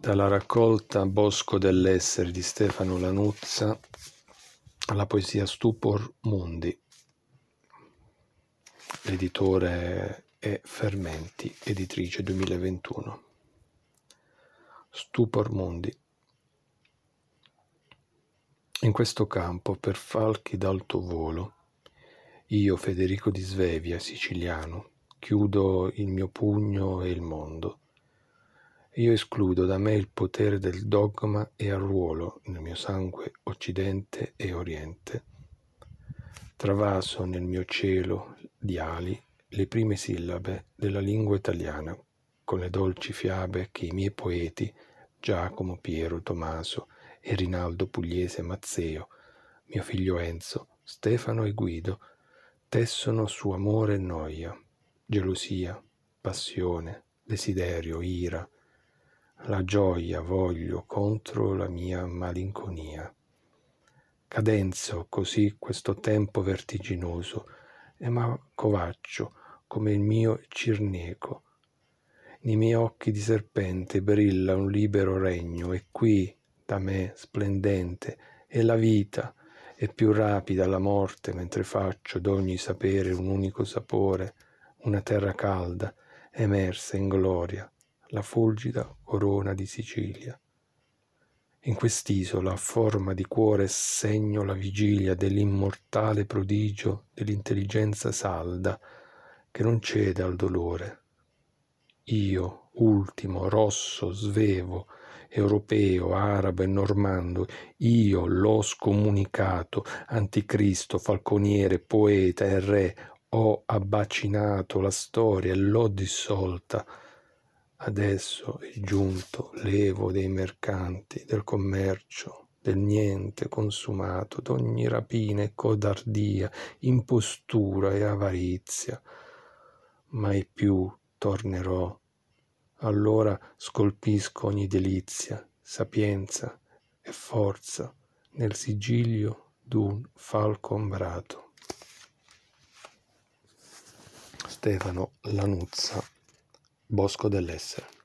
Dalla raccolta Bosco dell'essere di Stefano Lanuzza alla poesia Stupor Mundi. L'editore è Fermenti, editrice 2021. Stupor Mundi. In questo campo, per falchi d'alto volo, io, Federico di Svevia, siciliano, chiudo il mio pugno e il mondo io escludo da me il potere del dogma e arruolo nel mio sangue occidente e oriente. Travaso nel mio cielo di ali le prime sillabe della lingua italiana, con le dolci fiabe che i miei poeti, Giacomo, Piero, Tommaso e Rinaldo Pugliese Mazzeo, mio figlio Enzo, Stefano e Guido, tessono su amore e noia, gelosia, passione, desiderio, ira, la gioia voglio contro la mia malinconia. Cadenzo così questo tempo vertiginoso e ma covaccio come il mio cirneco. Nei miei occhi di serpente brilla un libero regno e qui da me splendente è la vita e più rapida la morte mentre faccio d'ogni sapere un unico sapore, una terra calda, emersa in gloria la fulgida corona di Sicilia. In quest'isola a forma di cuore segno la vigilia dell'immortale prodigio dell'intelligenza salda che non cede al dolore. Io, ultimo, rosso, svevo, europeo, arabo e normando, io l'ho scomunicato, anticristo, falconiere, poeta e re, ho abbacinato la storia e l'ho dissolta Adesso è giunto l'evo dei mercanti, del commercio, del niente consumato, d'ogni rapina e codardia, impostura e avarizia. Mai più tornerò. Allora scolpisco ogni delizia, sapienza e forza nel sigillio d'un falco ombrato. Stefano Lanuzza Bosco dell'Essere